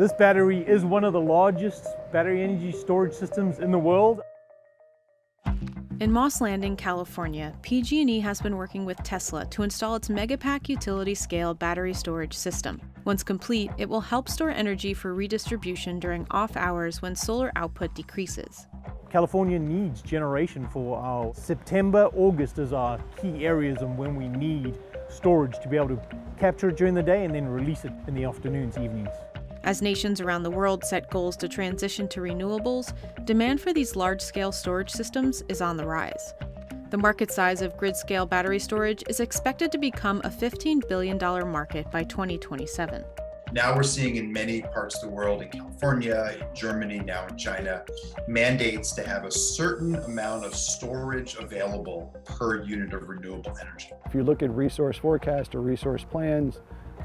This battery is one of the largest battery energy storage systems in the world. In Moss Landing, California, PG&E has been working with Tesla to install its Megapack utility-scale battery storage system. Once complete, it will help store energy for redistribution during off hours when solar output decreases. California needs generation for our September, August is our key areas and when we need storage to be able to capture it during the day and then release it in the afternoons, evenings. As nations around the world set goals to transition to renewables, demand for these large scale storage systems is on the rise. The market size of grid scale battery storage is expected to become a $15 billion market by 2027. Now we're seeing in many parts of the world, in California, in Germany, now in China, mandates to have a certain amount of storage available per unit of renewable energy. If you look at resource forecast or resource plans,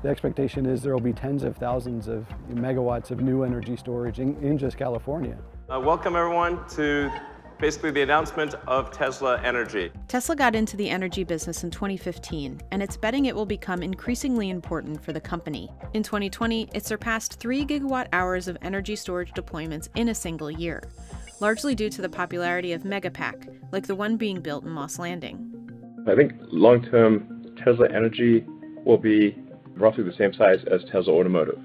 the expectation is there will be tens of thousands of megawatts of new energy storage in, in just California. Uh, welcome everyone to basically the announcement of Tesla Energy. Tesla got into the energy business in 2015, and it's betting it will become increasingly important for the company. In 2020, it surpassed 3 gigawatt hours of energy storage deployments in a single year, largely due to the popularity of Megapack, like the one being built in Moss Landing. I think long term, Tesla Energy will be roughly the same size as Tesla Automotive.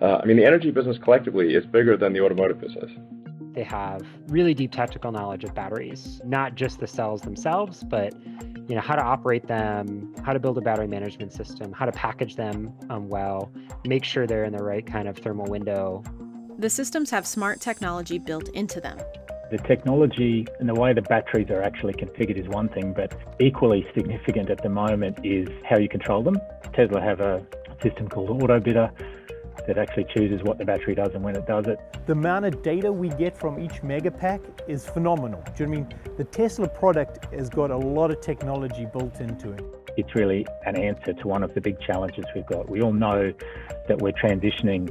Uh, I mean, the energy business collectively is bigger than the automotive business. They have really deep technical knowledge of batteries, not just the cells themselves, but you know how to operate them, how to build a battery management system, how to package them um, well, make sure they're in the right kind of thermal window. The systems have smart technology built into them. The technology and the way the batteries are actually configured is one thing, but equally significant at the moment is how you control them. Tesla have a system called AutoBidder that actually chooses what the battery does and when it does it. The amount of data we get from each megapack is phenomenal. Do you know what I mean? The Tesla product has got a lot of technology built into it. It's really an answer to one of the big challenges we've got. We all know that we're transitioning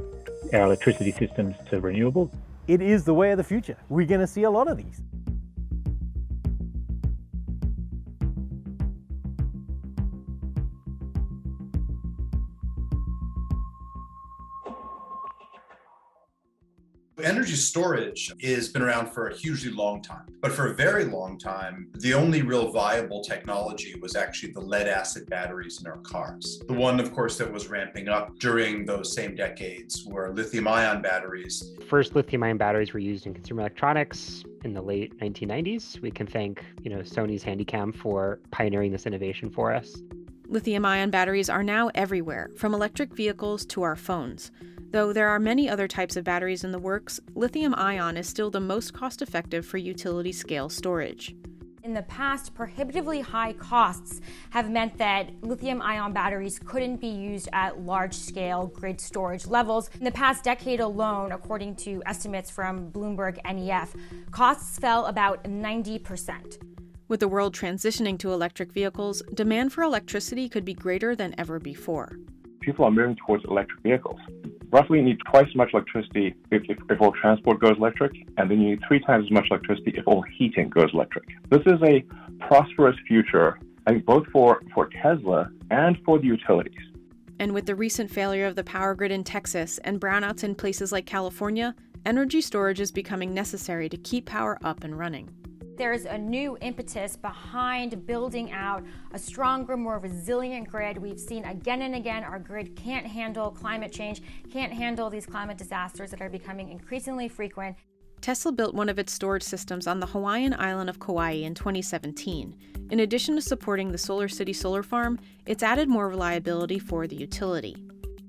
our electricity systems to renewables it is the way of the future. We're going to see a lot of these. Energy storage has been around for a hugely long time, but for a very long time, the only real viable technology was actually the lead acid batteries in our cars. The one, of course, that was ramping up during those same decades were lithium ion batteries. First lithium ion batteries were used in consumer electronics in the late 1990s. We can thank, you know, Sony's Handycam for pioneering this innovation for us. Lithium ion batteries are now everywhere, from electric vehicles to our phones. Though there are many other types of batteries in the works, lithium ion is still the most cost effective for utility scale storage. In the past, prohibitively high costs have meant that lithium ion batteries couldn't be used at large scale grid storage levels. In the past decade alone, according to estimates from Bloomberg NEF, costs fell about 90%. With the world transitioning to electric vehicles, demand for electricity could be greater than ever before. People are moving towards electric vehicles roughly you need twice as much electricity if, if, if, all transport goes electric, and then you need three times as much electricity if all heating goes electric. This is a prosperous future, I think, both for, for Tesla and for the utilities. And with the recent failure of the power grid in Texas and brownouts in places like California, energy storage is becoming necessary to keep power up and running there's a new impetus behind building out a stronger, more resilient grid. We've seen again and again our grid can't handle climate change, can't handle these climate disasters that are becoming increasingly frequent. Tesla built one of its storage systems on the Hawaiian island of Kauai in 2017. In addition to supporting the Solar City solar farm, it's added more reliability for the utility.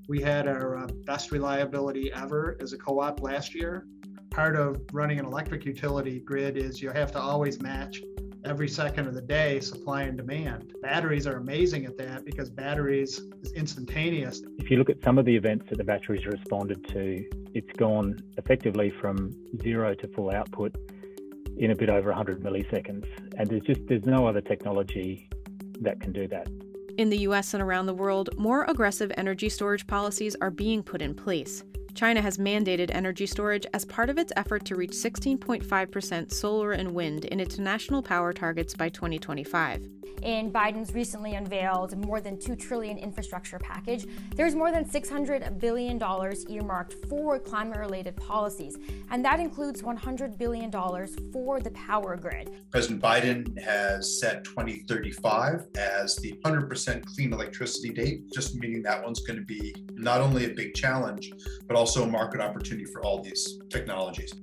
We had our uh, best reliability ever as a co op last year part of running an electric utility grid is you have to always match every second of the day supply and demand. Batteries are amazing at that because batteries is instantaneous. If you look at some of the events that the batteries responded to, it's gone effectively from zero to full output in a bit over 100 milliseconds. And there's just there's no other technology that can do that. In the US and around the world, more aggressive energy storage policies are being put in place. China has mandated energy storage as part of its effort to reach 16.5% solar and wind in its national power targets by 2025 in Biden's recently unveiled more than 2 trillion infrastructure package, there's more than 600 billion dollars earmarked for climate-related policies, and that includes 100 billion dollars for the power grid. President Biden has set 2035 as the 100% clean electricity date, just meaning that one's going to be not only a big challenge, but also a market opportunity for all these technologies.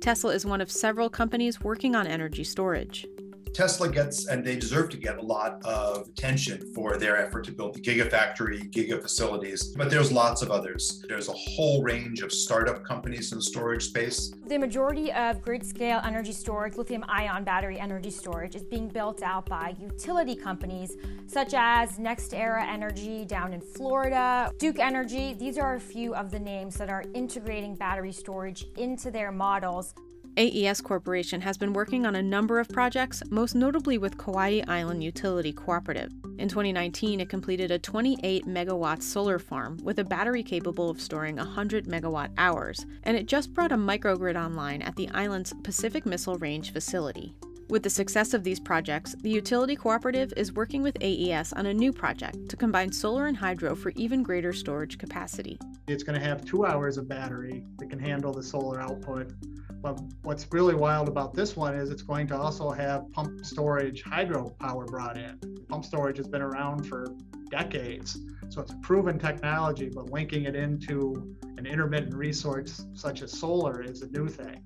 Tesla is one of several companies working on energy storage. Tesla gets, and they deserve to get a lot of attention for their effort to build the Gigafactory, Giga facilities, but there's lots of others. There's a whole range of startup companies in the storage space. The majority of grid scale energy storage, lithium ion battery energy storage, is being built out by utility companies such as NextEra Energy down in Florida, Duke Energy. These are a few of the names that are integrating battery storage into their models. AES Corporation has been working on a number of projects, most notably with Kauai Island Utility Cooperative. In 2019, it completed a 28 megawatt solar farm with a battery capable of storing 100 megawatt hours, and it just brought a microgrid online at the island's Pacific Missile Range facility. With the success of these projects, the utility cooperative is working with AES on a new project to combine solar and hydro for even greater storage capacity. It's going to have two hours of battery that can handle the solar output but what's really wild about this one is it's going to also have pump storage hydropower brought in. Pump storage has been around for decades. So it's a proven technology, but linking it into an intermittent resource such as solar is a new thing.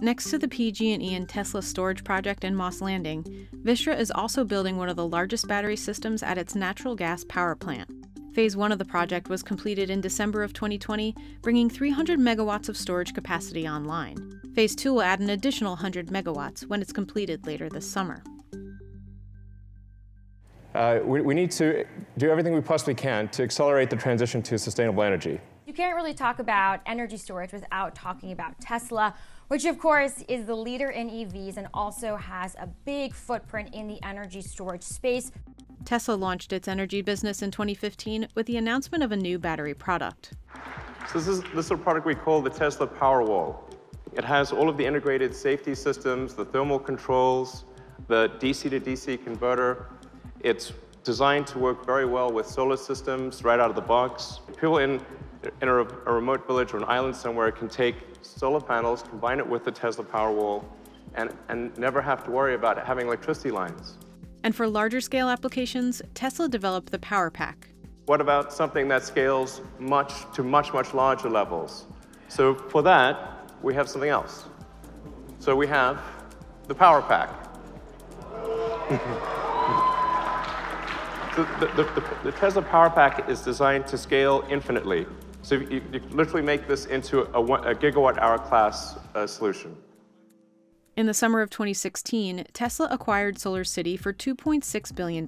Next to the PG&E and Tesla storage project in Moss Landing, Vistra is also building one of the largest battery systems at its natural gas power plant. Phase 1 of the project was completed in December of 2020, bringing 300 megawatts of storage capacity online. Phase 2 will add an additional 100 megawatts when it's completed later this summer. Uh, we, we need to do everything we possibly can to accelerate the transition to sustainable energy. You can't really talk about energy storage without talking about Tesla, which of course is the leader in EVs and also has a big footprint in the energy storage space. Tesla launched its energy business in 2015 with the announcement of a new battery product. So this is, this is a product we call the Tesla Powerwall. It has all of the integrated safety systems, the thermal controls, the DC to DC converter. It's designed to work very well with solar systems right out of the box. People in, in a, a remote village or an island somewhere can take solar panels, combine it with the Tesla Powerwall, and, and never have to worry about having electricity lines. And for larger scale applications, Tesla developed the Power Pack. What about something that scales much to much, much larger levels? So for that, we have something else. So we have the Power Pack. the, the, the, the, Tesla Power Pack is designed to scale infinitely. So you, you literally make this into a, a gigawatt hour class uh, solution. In the summer of 2016, Tesla acquired SolarCity for $2.6 billion.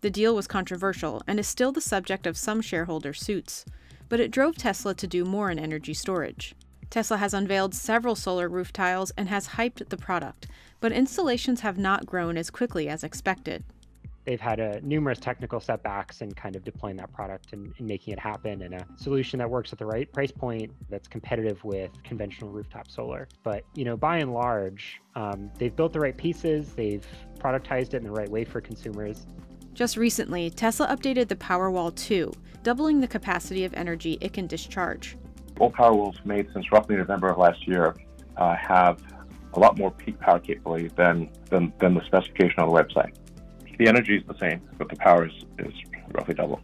The deal was controversial and is still the subject of some shareholder suits, but it drove Tesla to do more in energy storage. Tesla has unveiled several solar roof tiles and has hyped the product, but installations have not grown as quickly as expected they've had a, numerous technical setbacks in kind of deploying that product and, and, making it happen and a solution that works at the right price point that's competitive with conventional rooftop solar. But you know, by and large, um, they've built the right pieces, they've productized it in the right way for consumers. Just recently, Tesla updated the Powerwall 2, doubling the capacity of energy it can discharge. All Powerwalls made since roughly November of last year uh, have a lot more peak power capability than, than, than the specification on the website. The energy is the same, but the power is, is roughly double.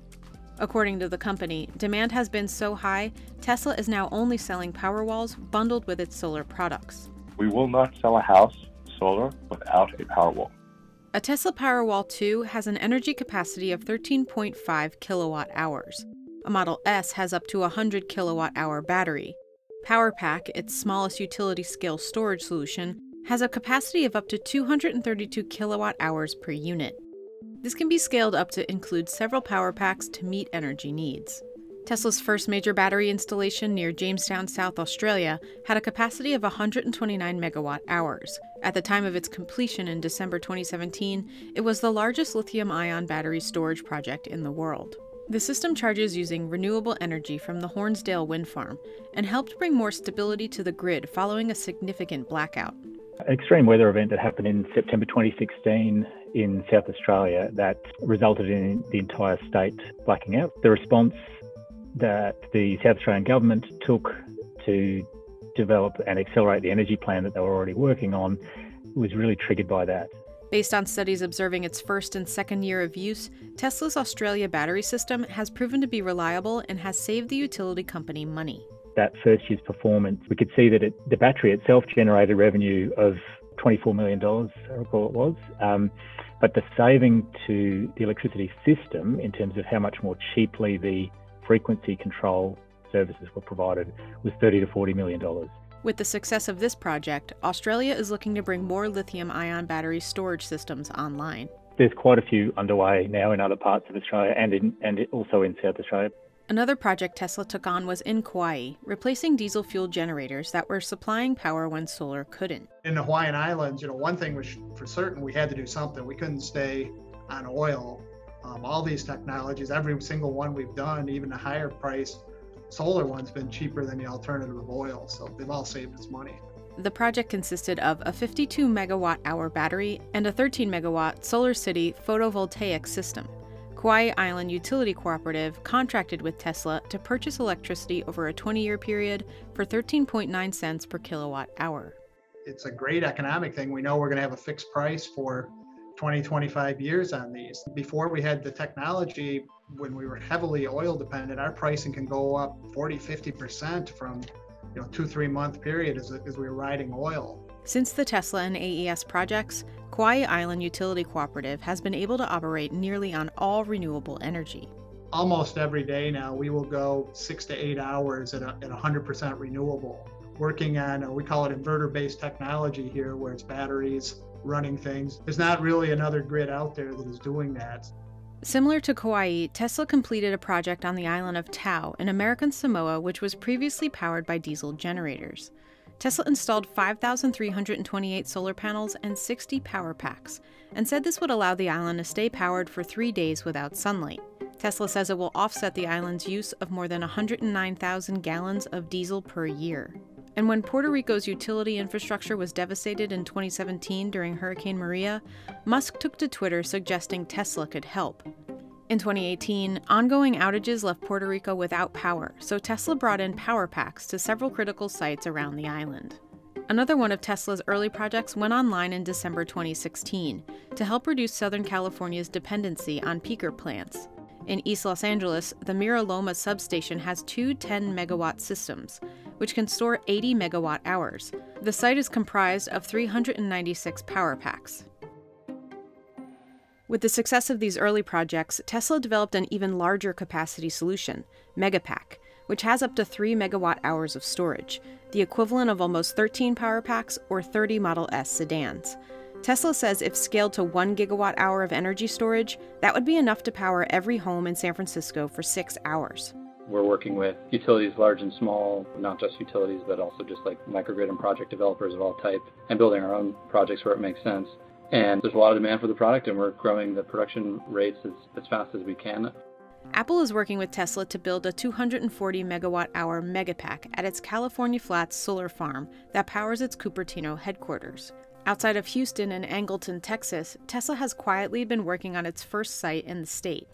According to the company, demand has been so high, Tesla is now only selling Powerwalls bundled with its solar products. We will not sell a house solar without a Powerwall. A Tesla Powerwall 2 has an energy capacity of 13.5 kilowatt hours. A Model S has up to a 100 kilowatt hour battery. PowerPack, its smallest utility scale storage solution, has a capacity of up to 232 kilowatt hours per unit. This can be scaled up to include several power packs to meet energy needs. Tesla's first major battery installation near Jamestown, South Australia, had a capacity of 129 megawatt hours. At the time of its completion in December 2017, it was the largest lithium ion battery storage project in the world. The system charges using renewable energy from the Hornsdale wind farm and helped bring more stability to the grid following a significant blackout. An extreme weather event that happened in September 2016 in South Australia that resulted in the entire state blacking out. The response that the South Australian government took to develop and accelerate the energy plan that they were already working on was really triggered by that. Based on studies observing its first and second year of use, Tesla's Australia battery system has proven to be reliable and has saved the utility company money. That first year's performance, we could see that it, the battery itself generated revenue of $24 million, I recall it was. Um, but the saving to the electricity system in terms of how much more cheaply the frequency control services were provided was 30 to 40 million dollars. With the success of this project, Australia is looking to bring more lithium ion battery storage systems online. There's quite a few underway now in other parts of Australia and in, and also in South Australia. Another project Tesla took on was in Kauai, replacing diesel fuel generators that were supplying power when solar couldn't. In the Hawaiian Islands, you know, one thing was for certain we had to do something. We couldn't stay on oil. Um, all these technologies, every single one we've done, even the higher price solar one's been cheaper than the alternative of oil, so they've all saved us money. The project consisted of a 52 megawatt hour battery and a 13 megawatt Solar City photovoltaic system. Kauai Island Utility Cooperative contracted with Tesla to purchase electricity over a 20 year period for 13.9 cents per kilowatt hour. It's a great economic thing. We know we're going to have a fixed price for 20, 25 years on these. Before we had the technology, when we were heavily oil dependent, our pricing can go up 40, 50% from you know two, three month period as, as we were riding oil. Since the Tesla and AES projects, Kauai Island Utility Cooperative has been able to operate nearly on all renewable energy. Almost every day now, we will go six to eight hours at, a, at 100% renewable. Working on, we call it inverter based technology here, where it's batteries running things. There's not really another grid out there that is doing that. Similar to Kauai, Tesla completed a project on the island of Tau in American Samoa, which was previously powered by diesel generators. Tesla installed 5,328 solar panels and 60 power packs, and said this would allow the island to stay powered for three days without sunlight. Tesla says it will offset the island's use of more than 109,000 gallons of diesel per year. And when Puerto Rico's utility infrastructure was devastated in 2017 during Hurricane Maria, Musk took to Twitter suggesting Tesla could help. In 2018, ongoing outages left Puerto Rico without power, so Tesla brought in power packs to several critical sites around the island. Another one of Tesla's early projects went online in December 2016 to help reduce Southern California's dependency on peaker plants. In East Los Angeles, the Mira Loma substation has two 10 megawatt systems, which can store 80 megawatt hours. The site is comprised of 396 power packs. With the success of these early projects, Tesla developed an even larger capacity solution, Megapack, which has up to 3 megawatt hours of storage, the equivalent of almost 13 power packs or 30 Model S sedans. Tesla says if scaled to 1 gigawatt hour of energy storage, that would be enough to power every home in San Francisco for six hours. We're working with utilities large and small, not just utilities, but also just like microgrid and project developers of all type, and building our own projects where it makes sense. And there's a lot of demand for the product, and we're growing the production rates as, as fast as we can. Apple is working with Tesla to build a 240 megawatt hour megapack at its California Flats solar farm that powers its Cupertino headquarters. Outside of Houston and Angleton, Texas, Tesla has quietly been working on its first site in the state.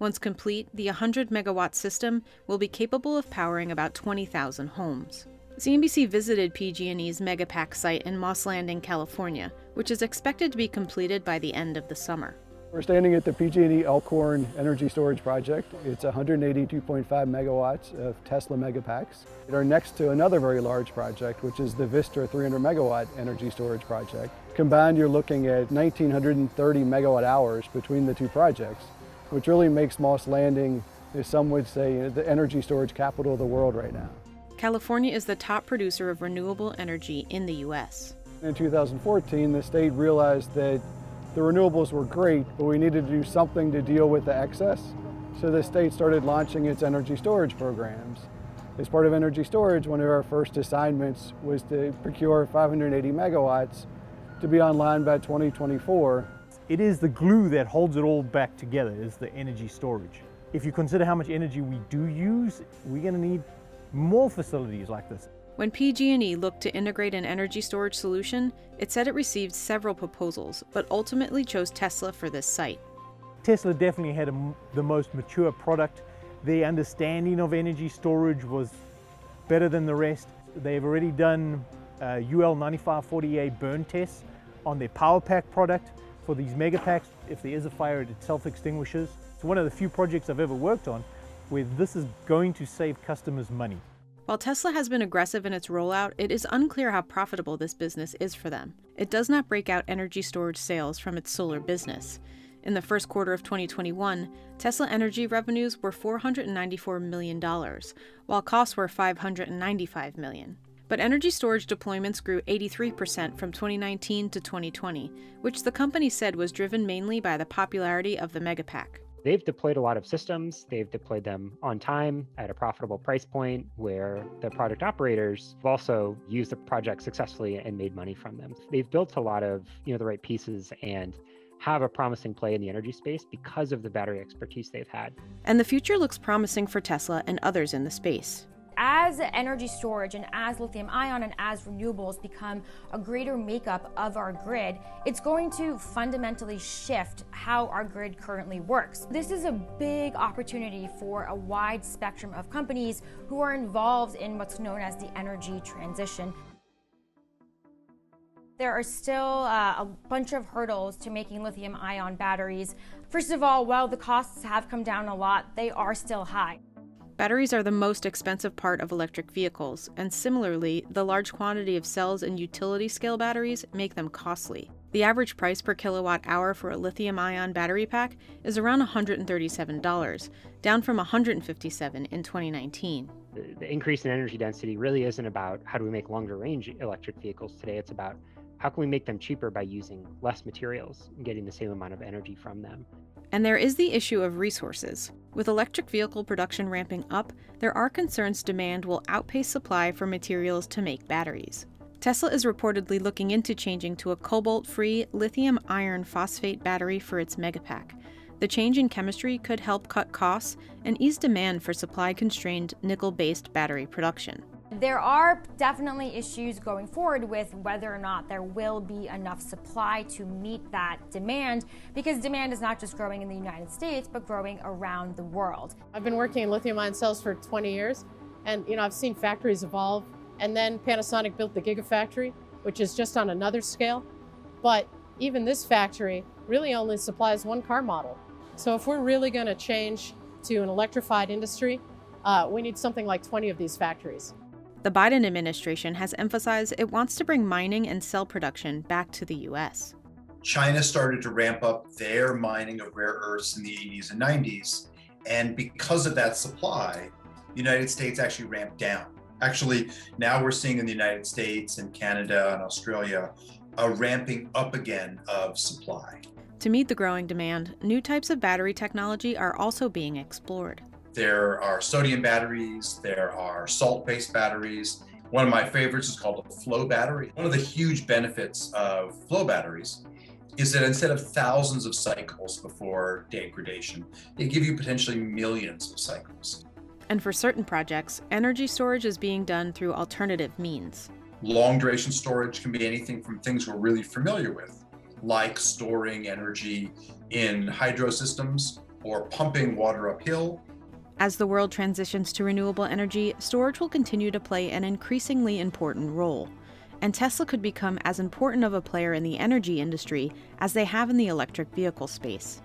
Once complete, the 100 megawatt system will be capable of powering about 20,000 homes. CNBC visited PG&E's Megapack site in Moss Landing, California, which is expected to be completed by the end of the summer. We're standing at the PG&E Elkhorn Energy Storage Project. It's 182.5 megawatts of Tesla Megapacks. We are next to another very large project, which is the Vistra 300 megawatt energy storage project. Combined, you're looking at 1,930 megawatt hours between the two projects, which really makes Moss Landing, as some would say, the energy storage capital of the world right now. California is the top producer of renewable energy in the U.S. In 2014, the state realized that the renewables were great, but we needed to do something to deal with the excess. So the state started launching its energy storage programs. As part of energy storage, one of our first assignments was to procure 580 megawatts to be online by 2024. It is the glue that holds it all back together, is the energy storage. If you consider how much energy we do use, we're going to need more facilities like this. When PG&E looked to integrate an energy storage solution, it said it received several proposals, but ultimately chose Tesla for this site. Tesla definitely had a, the most mature product. Their understanding of energy storage was better than the rest. They've already done uh, UL 9540A burn tests on their power pack product for these mega packs. If there is a fire, it self-extinguishes. It's one of the few projects I've ever worked on where this is going to save customers money. While Tesla has been aggressive in its rollout, it is unclear how profitable this business is for them. It does not break out energy storage sales from its solar business. In the first quarter of 2021, Tesla Energy revenues were $494 million, while costs were $595 million. But energy storage deployments grew 83% from 2019 to 2020, which the company said was driven mainly by the popularity of the Megapack. They've deployed a lot of systems. They've deployed them on time at a profitable price point where the project operators have also used the project successfully and made money from them. They've built a lot of, you know, the right pieces and have a promising play in the energy space because of the battery expertise they've had. And the future looks promising for Tesla and others in the space as energy storage and as lithium ion and as renewables become a greater makeup of our grid, it's going to fundamentally shift how our grid currently works. This is a big opportunity for a wide spectrum of companies who are involved in what's known as the energy transition. There are still uh, a bunch of hurdles to making lithium ion batteries. First of all, while the costs have come down a lot, they are still high. Batteries are the most expensive part of electric vehicles, and similarly, the large quantity of cells and utility scale batteries make them costly. The average price per kilowatt hour for a lithium ion battery pack is around $137, down from $157 in 2019. The, the increase in energy density really isn't about how do we make longer range electric vehicles today, it's about how can we make them cheaper by using less materials and getting the same amount of energy from them? And there is the issue of resources. With electric vehicle production ramping up, there are concerns demand will outpace supply for materials to make batteries. Tesla is reportedly looking into changing to a cobalt free lithium iron phosphate battery for its Megapack. The change in chemistry could help cut costs and ease demand for supply constrained nickel based battery production. There are definitely issues going forward with whether or not there will be enough supply to meet that demand because demand is not just growing in the United States but growing around the world. I've been working in lithium ion cells for 20 years and you know I've seen factories evolve and then Panasonic built the Gigafactory which is just on another scale but even this factory really only supplies one car model. So if we're really going to change to an electrified industry, uh, we need something like 20 of these factories. The Biden administration has emphasized it wants to bring mining and cell production back to the U.S. China started to ramp up their mining of rare earths in the 80s and 90s. And because of that supply, the United States actually ramped down. Actually, now we're seeing in the United States and Canada and Australia a ramping up again of supply. To meet the growing demand, new types of battery technology are also being explored. There are sodium batteries, there are salt based batteries. One of my favorites is called a flow battery. One of the huge benefits of flow batteries is that instead of thousands of cycles before degradation, they give you potentially millions of cycles. And for certain projects, energy storage is being done through alternative means. Long duration storage can be anything from things we're really familiar with, like storing energy in hydro systems or pumping water uphill as the world transitions to renewable energy, storage will continue to play an increasingly important role. And Tesla could become as important of a player in the energy industry as they have in the electric vehicle space.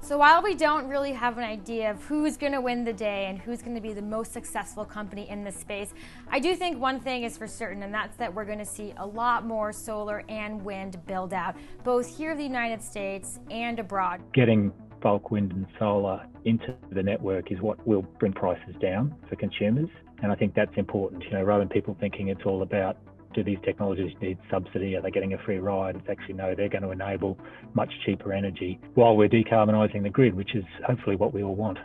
So while we don't really have an idea of who's going to win the day and who's going to be the most successful company in this space, I do think one thing is for certain, and that's that we're going to see a lot more solar and wind build out, both here in the United States and abroad. Getting bulk wind and solar into the network is what will bring prices down for consumers. And I think that's important, you know, rather than people thinking it's all about do these technologies need subsidy? Are they getting a free ride? It's actually no, they're going to enable much cheaper energy while we're decarbonising the grid, which is hopefully what we all want.